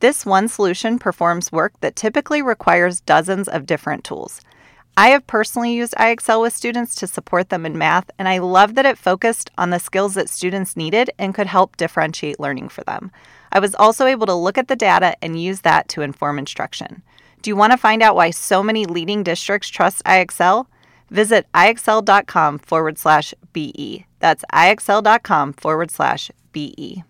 This one solution performs work that typically requires dozens of different tools. I have personally used IXL with students to support them in math, and I love that it focused on the skills that students needed and could help differentiate learning for them. I was also able to look at the data and use that to inform instruction. Do you want to find out why so many leading districts trust IXL? Visit ixl.com forward slash BE. That's ixl.com forward slash BE.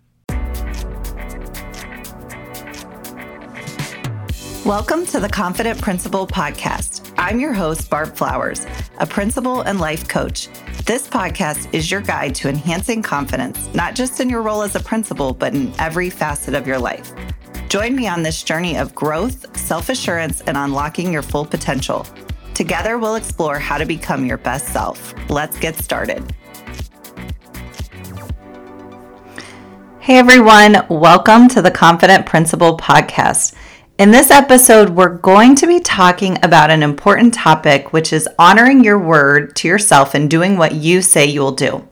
Welcome to the Confident Principal Podcast. I'm your host, Barb Flowers, a principal and life coach. This podcast is your guide to enhancing confidence, not just in your role as a principal, but in every facet of your life. Join me on this journey of growth, self assurance, and unlocking your full potential. Together, we'll explore how to become your best self. Let's get started. Hey everyone, welcome to the Confident Principal Podcast. In this episode, we're going to be talking about an important topic, which is honoring your word to yourself and doing what you say you'll do.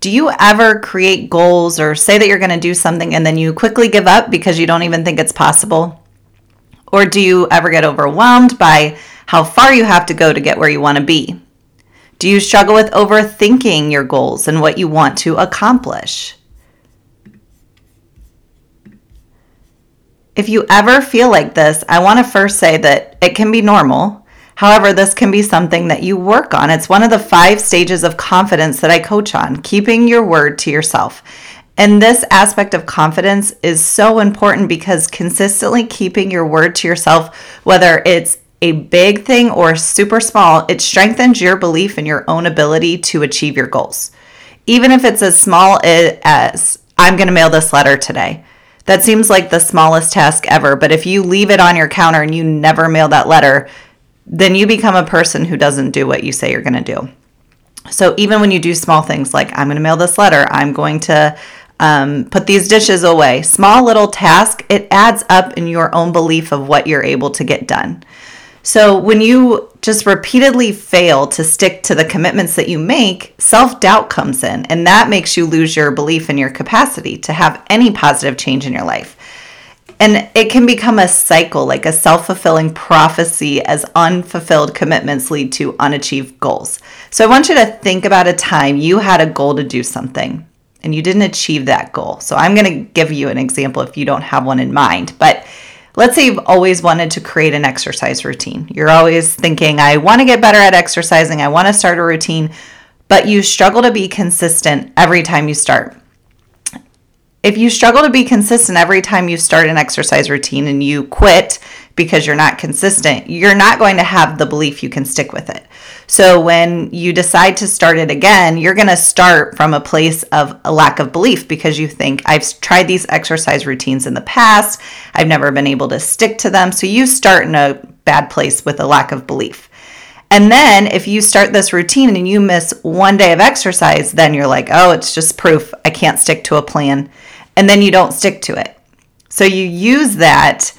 Do you ever create goals or say that you're going to do something and then you quickly give up because you don't even think it's possible? Or do you ever get overwhelmed by how far you have to go to get where you want to be? Do you struggle with overthinking your goals and what you want to accomplish? If you ever feel like this, I want to first say that it can be normal. However, this can be something that you work on. It's one of the five stages of confidence that I coach on, keeping your word to yourself. And this aspect of confidence is so important because consistently keeping your word to yourself, whether it's a big thing or super small, it strengthens your belief in your own ability to achieve your goals. Even if it's as small as, I'm going to mail this letter today. That seems like the smallest task ever, but if you leave it on your counter and you never mail that letter, then you become a person who doesn't do what you say you're going to do. So even when you do small things like, I'm going to mail this letter, I'm going to um, put these dishes away, small little task, it adds up in your own belief of what you're able to get done. So when you just repeatedly fail to stick to the commitments that you make, self doubt comes in, and that makes you lose your belief in your capacity to have any positive change in your life. And it can become a cycle, like a self fulfilling prophecy, as unfulfilled commitments lead to unachieved goals. So I want you to think about a time you had a goal to do something and you didn't achieve that goal. So I'm going to give you an example if you don't have one in mind. But Let's say you've always wanted to create an exercise routine. You're always thinking, I want to get better at exercising, I want to start a routine, but you struggle to be consistent every time you start. If you struggle to be consistent every time you start an exercise routine and you quit because you're not consistent, you're not going to have the belief you can stick with it. So when you decide to start it again, you're going to start from a place of a lack of belief because you think, I've tried these exercise routines in the past, I've never been able to stick to them. So you start in a bad place with a lack of belief. And then if you start this routine and you miss one day of exercise, then you're like, oh, it's just proof I can't stick to a plan. And then you don't stick to it. So you use that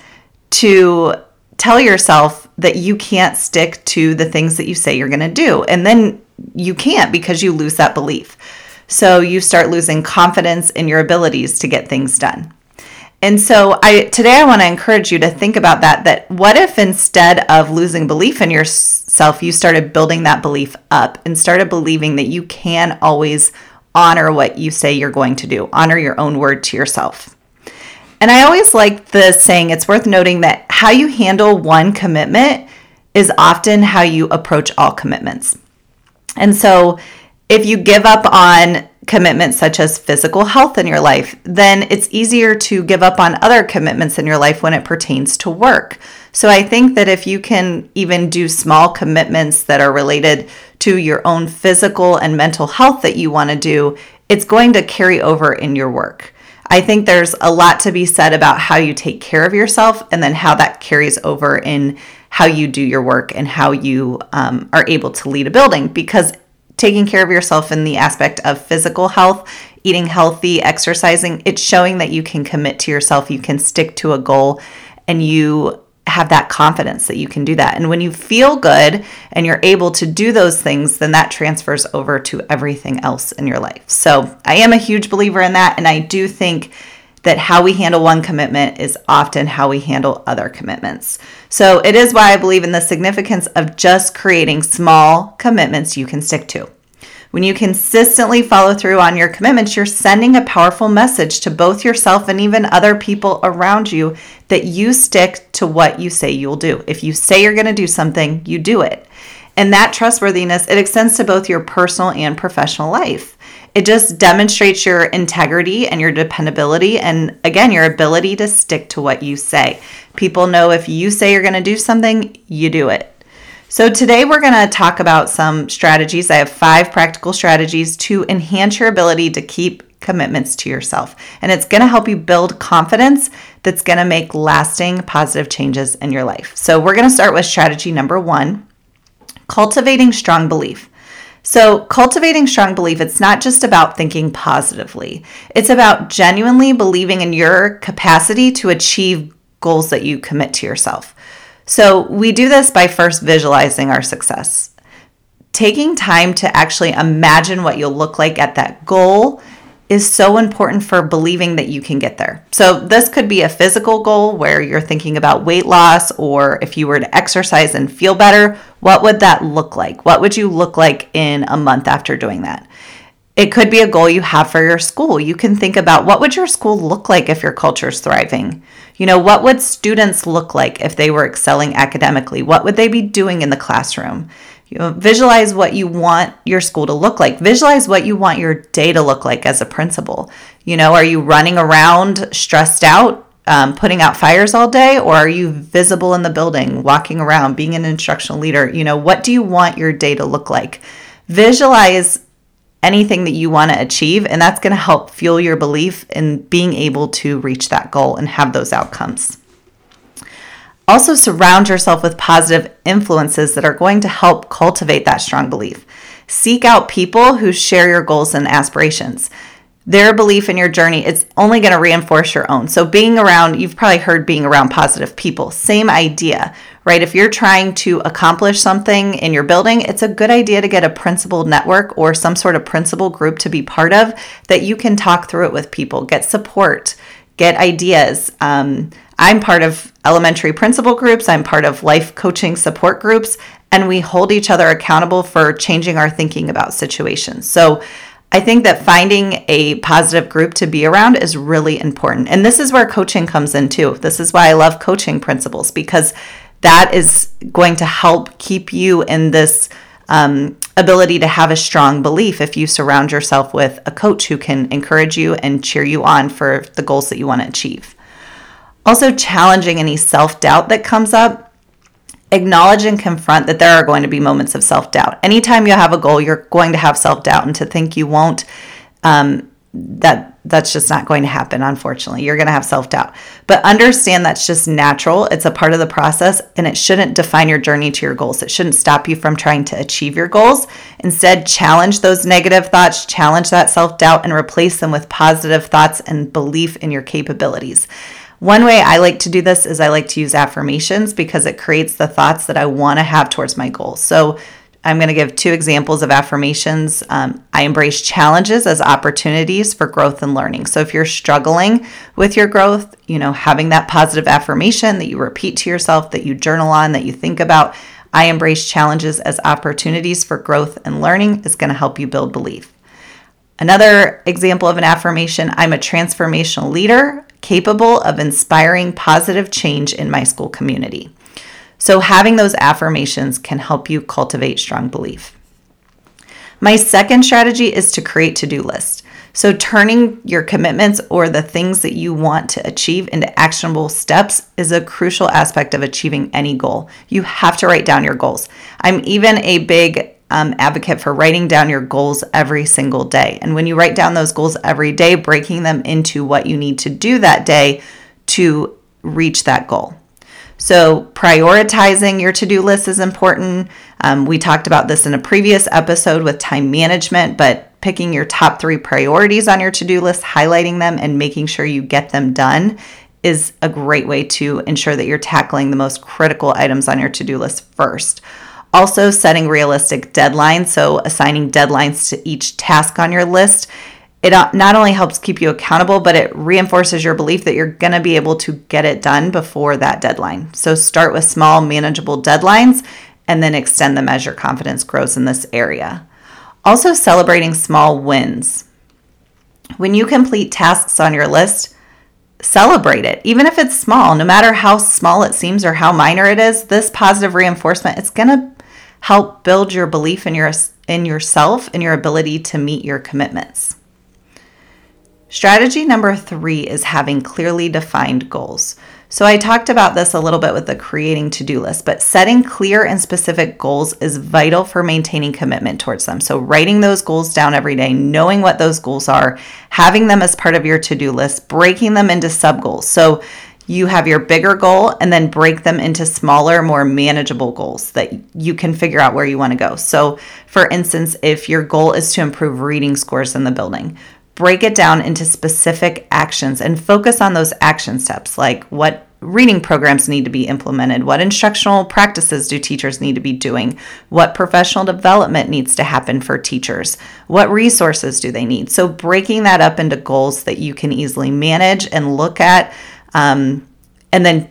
to tell yourself that you can't stick to the things that you say you're going to do. And then you can't because you lose that belief. So you start losing confidence in your abilities to get things done. And so I today I want to encourage you to think about that that what if instead of losing belief in yourself you started building that belief up and started believing that you can always honor what you say you're going to do. Honor your own word to yourself. And I always like the saying, it's worth noting that how you handle one commitment is often how you approach all commitments. And so if you give up on commitments such as physical health in your life, then it's easier to give up on other commitments in your life when it pertains to work. So I think that if you can even do small commitments that are related to your own physical and mental health that you want to do, it's going to carry over in your work. I think there's a lot to be said about how you take care of yourself and then how that carries over in how you do your work and how you um, are able to lead a building because taking care of yourself in the aspect of physical health, eating healthy, exercising, it's showing that you can commit to yourself, you can stick to a goal, and you have that confidence that you can do that. And when you feel good and you're able to do those things, then that transfers over to everything else in your life. So I am a huge believer in that. And I do think that how we handle one commitment is often how we handle other commitments. So it is why I believe in the significance of just creating small commitments you can stick to. When you consistently follow through on your commitments, you're sending a powerful message to both yourself and even other people around you that you stick to what you say you'll do. If you say you're going to do something, you do it. And that trustworthiness, it extends to both your personal and professional life. It just demonstrates your integrity and your dependability and again, your ability to stick to what you say. People know if you say you're going to do something, you do it. So, today we're going to talk about some strategies. I have five practical strategies to enhance your ability to keep commitments to yourself. And it's going to help you build confidence that's going to make lasting positive changes in your life. So, we're going to start with strategy number one cultivating strong belief. So, cultivating strong belief, it's not just about thinking positively, it's about genuinely believing in your capacity to achieve goals that you commit to yourself. So we do this by first visualizing our success. Taking time to actually imagine what you'll look like at that goal is so important for believing that you can get there. So, this could be a physical goal where you're thinking about weight loss, or if you were to exercise and feel better, what would that look like? What would you look like in a month after doing that? It could be a goal you have for your school. You can think about what would your school look like if your culture is thriving? You know, what would students look like if they were excelling academically? What would they be doing in the classroom? You visualize what you want your school to look like. Visualize what you want your day to look like as a principal. You know, are you running around stressed out, um, putting out fires all day, or are you visible in the building, walking around, being an instructional leader? You know, what do you want your day to look like? Visualize anything that you want to achieve. And that's going to help fuel your belief in being able to reach that goal and have those outcomes. Also, surround yourself with positive influences that are going to help cultivate that strong belief. Seek out people who share your goals and aspirations their belief in your journey is only going to reinforce your own. So, being around, you've probably heard being around positive people, same idea, right? If you're trying to accomplish something in your building, it's a good idea to get a principal network or some sort of principal group to be part of that you can talk through it with people, get support, get ideas. Um, I'm part of elementary principal groups, I'm part of life coaching support groups, and we hold each other accountable for changing our thinking about situations. So, I think that finding a positive group to be around is really important. And this is where coaching comes in too. This is why I love coaching principals because that is going to help keep you in this um, ability to have a strong belief if you surround yourself with a coach who can encourage you and cheer you on for the goals that you want to achieve. Also, challenging any self doubt that comes up acknowledge and confront that there are going to be moments of self doubt. Anytime you have a goal, you're going to have self doubt, and to think you won't, um, that that's just not going to happen. Unfortunately, you're going to have self doubt. But understand that's just natural. It's a part of the process, and it shouldn't define your journey to your goals. It shouldn't stop you from trying to achieve your goals. Instead, challenge those negative thoughts, challenge that self doubt, and replace them with positive thoughts and belief in your capabilities. One way I like to do this is I like to use affirmations because it creates the thoughts that I want to have towards my goals. So I'm going to give two examples of affirmations. Um, I embrace challenges as opportunities for growth and learning. So if you're struggling with your growth, you know, having that positive affirmation that you repeat to yourself, that you journal on, that you think about, I embrace challenges as opportunities for growth and learning is going to help you build belief. Another example of an affirmation I'm a transformational leader capable of inspiring positive change in my school community. So, having those affirmations can help you cultivate strong belief. My second strategy is to create to do lists. So, turning your commitments or the things that you want to achieve into actionable steps is a crucial aspect of achieving any goal. You have to write down your goals. I'm even a big um, advocate for writing down your goals every single day. And when you write down those goals every day, breaking them into what you need to do that day to reach that goal. So, prioritizing your to do list is important. Um, we talked about this in a previous episode with time management, but picking your top three priorities on your to do list, highlighting them, and making sure you get them done is a great way to ensure that you're tackling the most critical items on your to do list first. Also, setting realistic deadlines, so assigning deadlines to each task on your list. It uh, not only helps keep you accountable, but it reinforces your belief that you're going to be able to get it done before that deadline. So, start with small, manageable deadlines and then extend them as your confidence grows in this area. Also, celebrating small wins. When you complete tasks on your list, celebrate it even if it's small no matter how small it seems or how minor it is this positive reinforcement it's going to help build your belief in your in yourself and your ability to meet your commitments strategy number 3 is having clearly defined goals so I talked about this a little bit with the creating to-do list, but setting clear and specific goals is vital for maintaining commitment towards them. So writing those goals down every day, knowing what those goals are, having them as part of your to-do list, breaking them into sub-goals. So you have your bigger goal and then break them into smaller, more manageable goals that you can figure out where you want to go. So, for instance, if your goal is to improve reading scores in the building, break it down into specific actions and focus on those action steps like what reading programs need to be implemented, what instructional practices do teachers need to be doing, what professional development needs to happen for teachers, what resources do they need. So, breaking that up into goals that you can easily manage and look at, um, and then,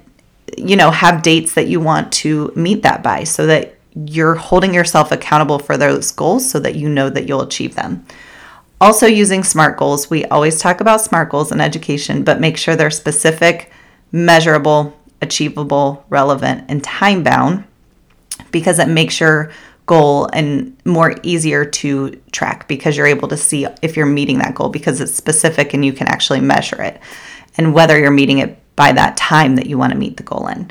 you know, have dates that you want to meet that by so that you're holding yourself accountable for those goals so that you know that you'll achieve them. Also, using SMART goals. We always talk about SMART goals in education, but make sure they're specific, measurable, achievable, relevant, and time bound because it makes your goal and more easier to track because you're able to see if you're meeting that goal because it's specific and you can actually measure it and whether you're meeting it by that time that you want to meet the goal in.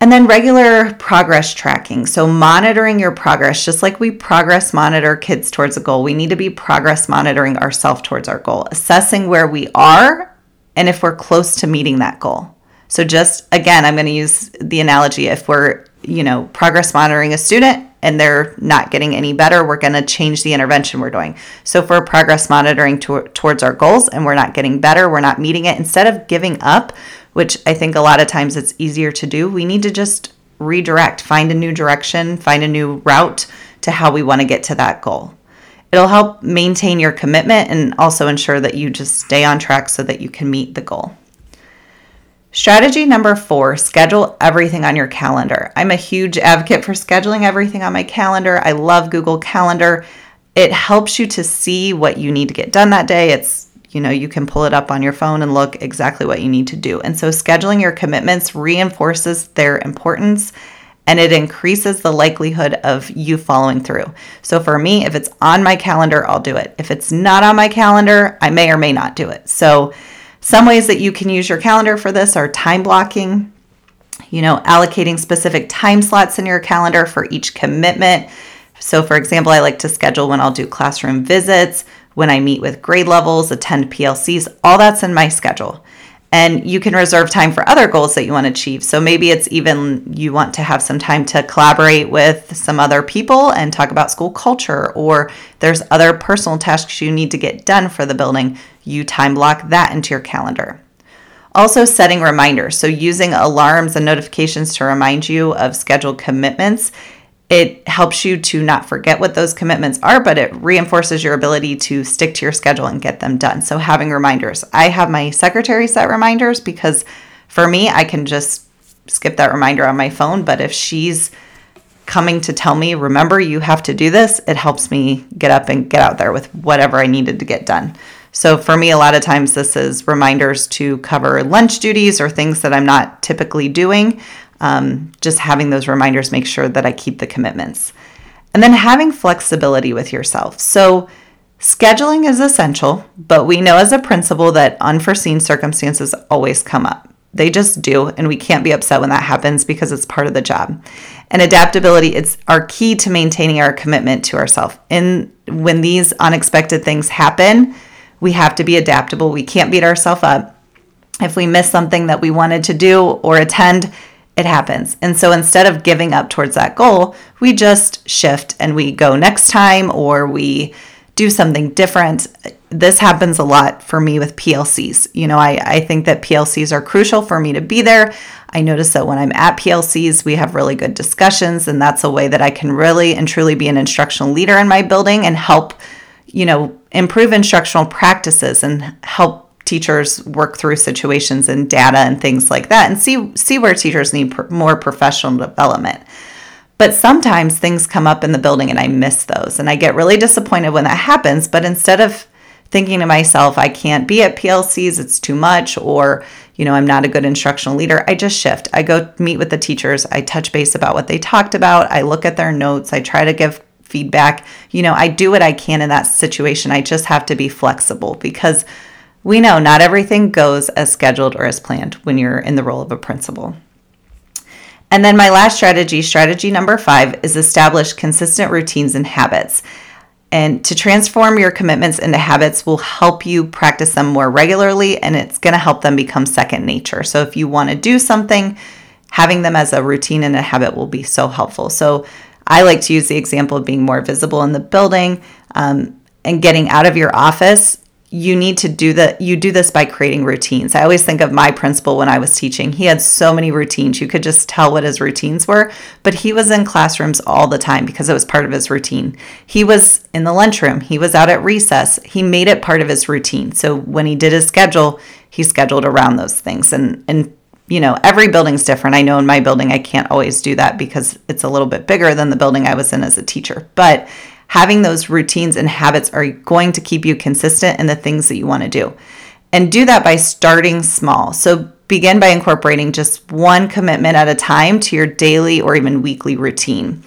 And then regular progress tracking. So, monitoring your progress, just like we progress monitor kids towards a goal, we need to be progress monitoring ourselves towards our goal, assessing where we are and if we're close to meeting that goal. So, just again, I'm going to use the analogy if we're, you know, progress monitoring a student and they're not getting any better, we're going to change the intervention we're doing. So, we're progress monitoring to, towards our goals and we're not getting better, we're not meeting it, instead of giving up, which I think a lot of times it's easier to do. We need to just redirect, find a new direction, find a new route to how we want to get to that goal. It'll help maintain your commitment and also ensure that you just stay on track so that you can meet the goal. Strategy number four schedule everything on your calendar. I'm a huge advocate for scheduling everything on my calendar. I love Google Calendar. It helps you to see what you need to get done that day. It's you know, you can pull it up on your phone and look exactly what you need to do. And so scheduling your commitments reinforces their importance and it increases the likelihood of you following through. So for me, if it's on my calendar, I'll do it. If it's not on my calendar, I may or may not do it. So some ways that you can use your calendar for this are time blocking, you know, allocating specific time slots in your calendar for each commitment. So, for example, I like to schedule when I'll do classroom visits, when I meet with grade levels, attend PLCs, all that's in my schedule. And you can reserve time for other goals that you want to achieve. So maybe it's even you want to have some time to collaborate with some other people and talk about school culture, or there's other personal tasks you need to get done for the building. You time block that into your calendar. Also, setting reminders. So, using alarms and notifications to remind you of scheduled commitments it helps you to not forget what those commitments are, but it reinforces your ability to stick to your schedule and get them done. So, having reminders. I have my secretary set reminders because for me, I can just skip that reminder on my phone. But if she's coming to tell me, remember, you have to do this, it helps me get up and get out there with whatever I needed to get done. So, for me, a lot of times this is reminders to cover lunch duties or things that I'm not typically doing um, just having those reminders make sure that I keep the commitments. And then having flexibility with yourself. So, scheduling is essential, but we know as a principal that unforeseen circumstances always come up. They just do, and we can't be upset when that happens because it's part of the job. And adaptability is our key to maintaining our commitment to ourselves. And when these unexpected things happen, we have to be adaptable. We can't beat ourselves up. If we miss something that we wanted to do or attend, it happens. And so instead of giving up towards that goal, we just shift and we go next time or we do something different. This happens a lot for me with PLCs. You know, I, I think that PLCs are crucial for me to be there. I notice that when I'm at PLCs, we have really good discussions, and that's a way that I can really and truly be an instructional leader in my building and help, you know, improve instructional practices and help teachers work through situations and data and things like that and see see where teachers need more professional development. But sometimes things come up in the building and I miss those and I get really disappointed when that happens but instead of thinking to myself I can't be at PLCs it's too much or you know I'm not a good instructional leader I just shift. I go meet with the teachers I touch base about what they talked about I look at their notes I try to give feedback. You know I do what I can in that situation. I just have to be flexible because we know not everything goes as scheduled or as planned when you're in the role of a principal. And then my last strategy, strategy number five, is establish consistent routines and habits. And to transform your commitments into habits will help you practice them more regularly and it's going to help them become second nature. So if you want to do something, having them as a routine and a habit will be so helpful. So I like to use the example of being more visible in the building um, and getting out of your office you need to do that you do this by creating routines. I always think of my principal when I was teaching. He had so many routines. You could just tell what his routines were, but he was in classrooms all the time because it was part of his routine. He was in the lunchroom, he was out at recess. He made it part of his routine. So when he did his schedule, he scheduled around those things and and you know, every building's different. I know in my building I can't always do that because it's a little bit bigger than the building I was in as a teacher. But having those routines and habits are going to keep you consistent in the things that you want to do. And do that by starting small. So begin by incorporating just one commitment at a time to your daily or even weekly routine.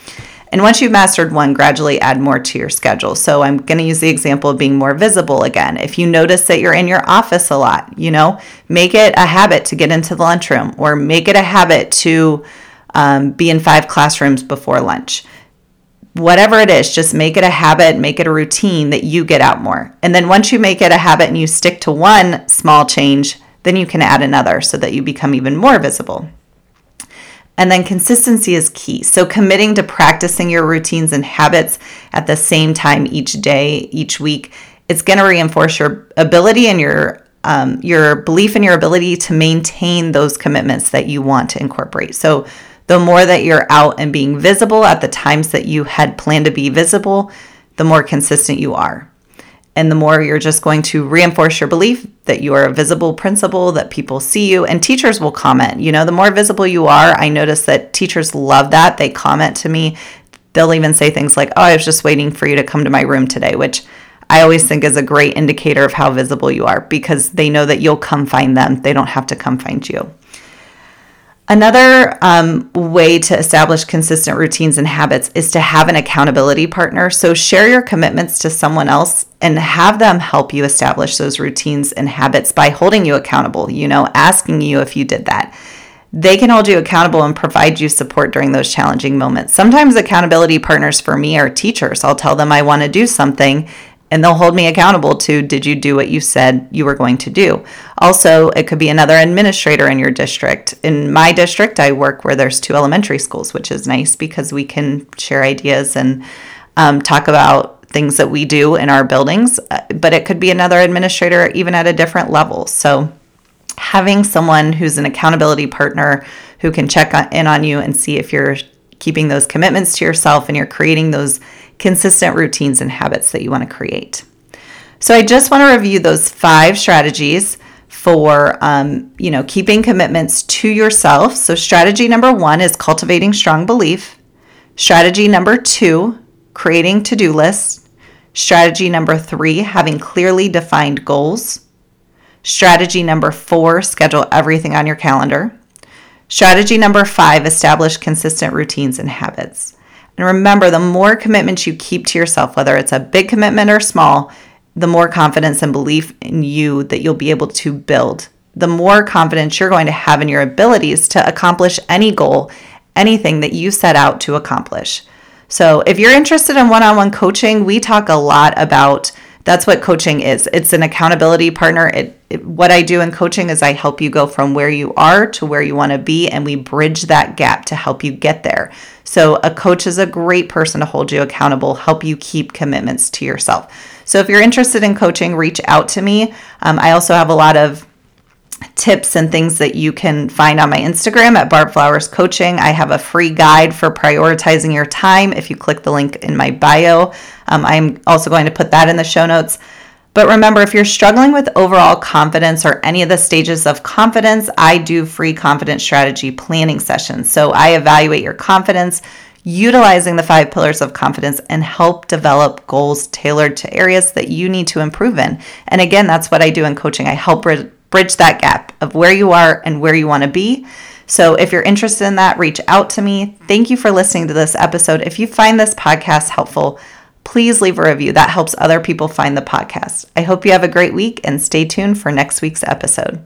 And once you've mastered one, gradually add more to your schedule. So I'm going to use the example of being more visible again. If you notice that you're in your office a lot, you know, make it a habit to get into the lunchroom or make it a habit to um, be in five classrooms before lunch whatever it is, just make it a habit, make it a routine that you get out more. And then once you make it a habit and you stick to one small change, then you can add another so that you become even more visible. And then consistency is key. So, committing to practicing your routines and habits at the same time each day, each week, it's going to reinforce your ability and your um, your belief in your ability to maintain those commitments that you want to incorporate. So, the more that you're out and being visible at the times that you had planned to be visible, the more consistent you are. And the more you're just going to reinforce your belief that you are a visible principal, that people see you, and teachers will comment. You know, the more visible you are, I notice that teachers love that. They comment to me. They'll even say things like, Oh, I was just waiting for you to come to my room today, which I always think is a great indicator of how visible you are because they know that you'll come find them. They don't have to come find you. Another um, way to establish consistent routines and habits is to have an accountability partner. So, share your commitments to someone else and have them help you establish those routines and habits by holding you accountable, you know, asking you if you did that. They can hold you accountable and provide you support during those challenging moments. Sometimes accountability partners for me are teachers. I'll tell them I want to do something and they'll hold me accountable to did you do what you said you were going to do? Also it could be another administrator in your district. In my district i work where there's two elementary schools which is nice because we can share ideas and um, talk about things that we do in our buildings uh, but it could be another administrator even at a different level. So having someone who's an accountability partner who can check in on you and see if you're keeping those commitments to yourself and you're creating those consistent routines and habits that you want to create. So I just want to review those five strategies for um, you know keeping commitments to yourself. So strategy number one is cultivating strong belief. Strategy number two, creating to-do lists. Strategy number three, having clearly defined goals. Strategy number four, schedule everything on your calendar. Strategy number five, establish consistent routines and habits. And remember, the more commitments you keep to yourself, whether it's a big commitment or small, the more confidence and belief in you that you'll be able to build the more confidence you're going to have in your abilities to accomplish any goal, anything that you set out to accomplish. So, if you're interested in one on one coaching, we talk a lot about that's what coaching is. It's an accountability partner. It, it, what I do in coaching is I help you go from where you are to where you want to be, and we bridge that gap to help you get there. So, a coach is a great person to hold you accountable, help you keep commitments to yourself. So, if you're interested in coaching, reach out to me. Um, I also have a lot of tips and things that you can find on my Instagram at Barb Flowers Coaching. I have a free guide for prioritizing your time if you click the link in my bio. Um, I'm also going to put that in the show notes. But remember, if you're struggling with overall confidence or any of the stages of confidence, I do free confidence strategy planning sessions. So I evaluate your confidence utilizing the five pillars of confidence and help develop goals tailored to areas that you need to improve in. And again, that's what I do in coaching. I help bridge that gap of where you are and where you want to be. So if you're interested in that, reach out to me. Thank you for listening to this episode. If you find this podcast helpful, please leave a review. That helps other people find the podcast. I hope you have a great week and stay tuned for next week's episode.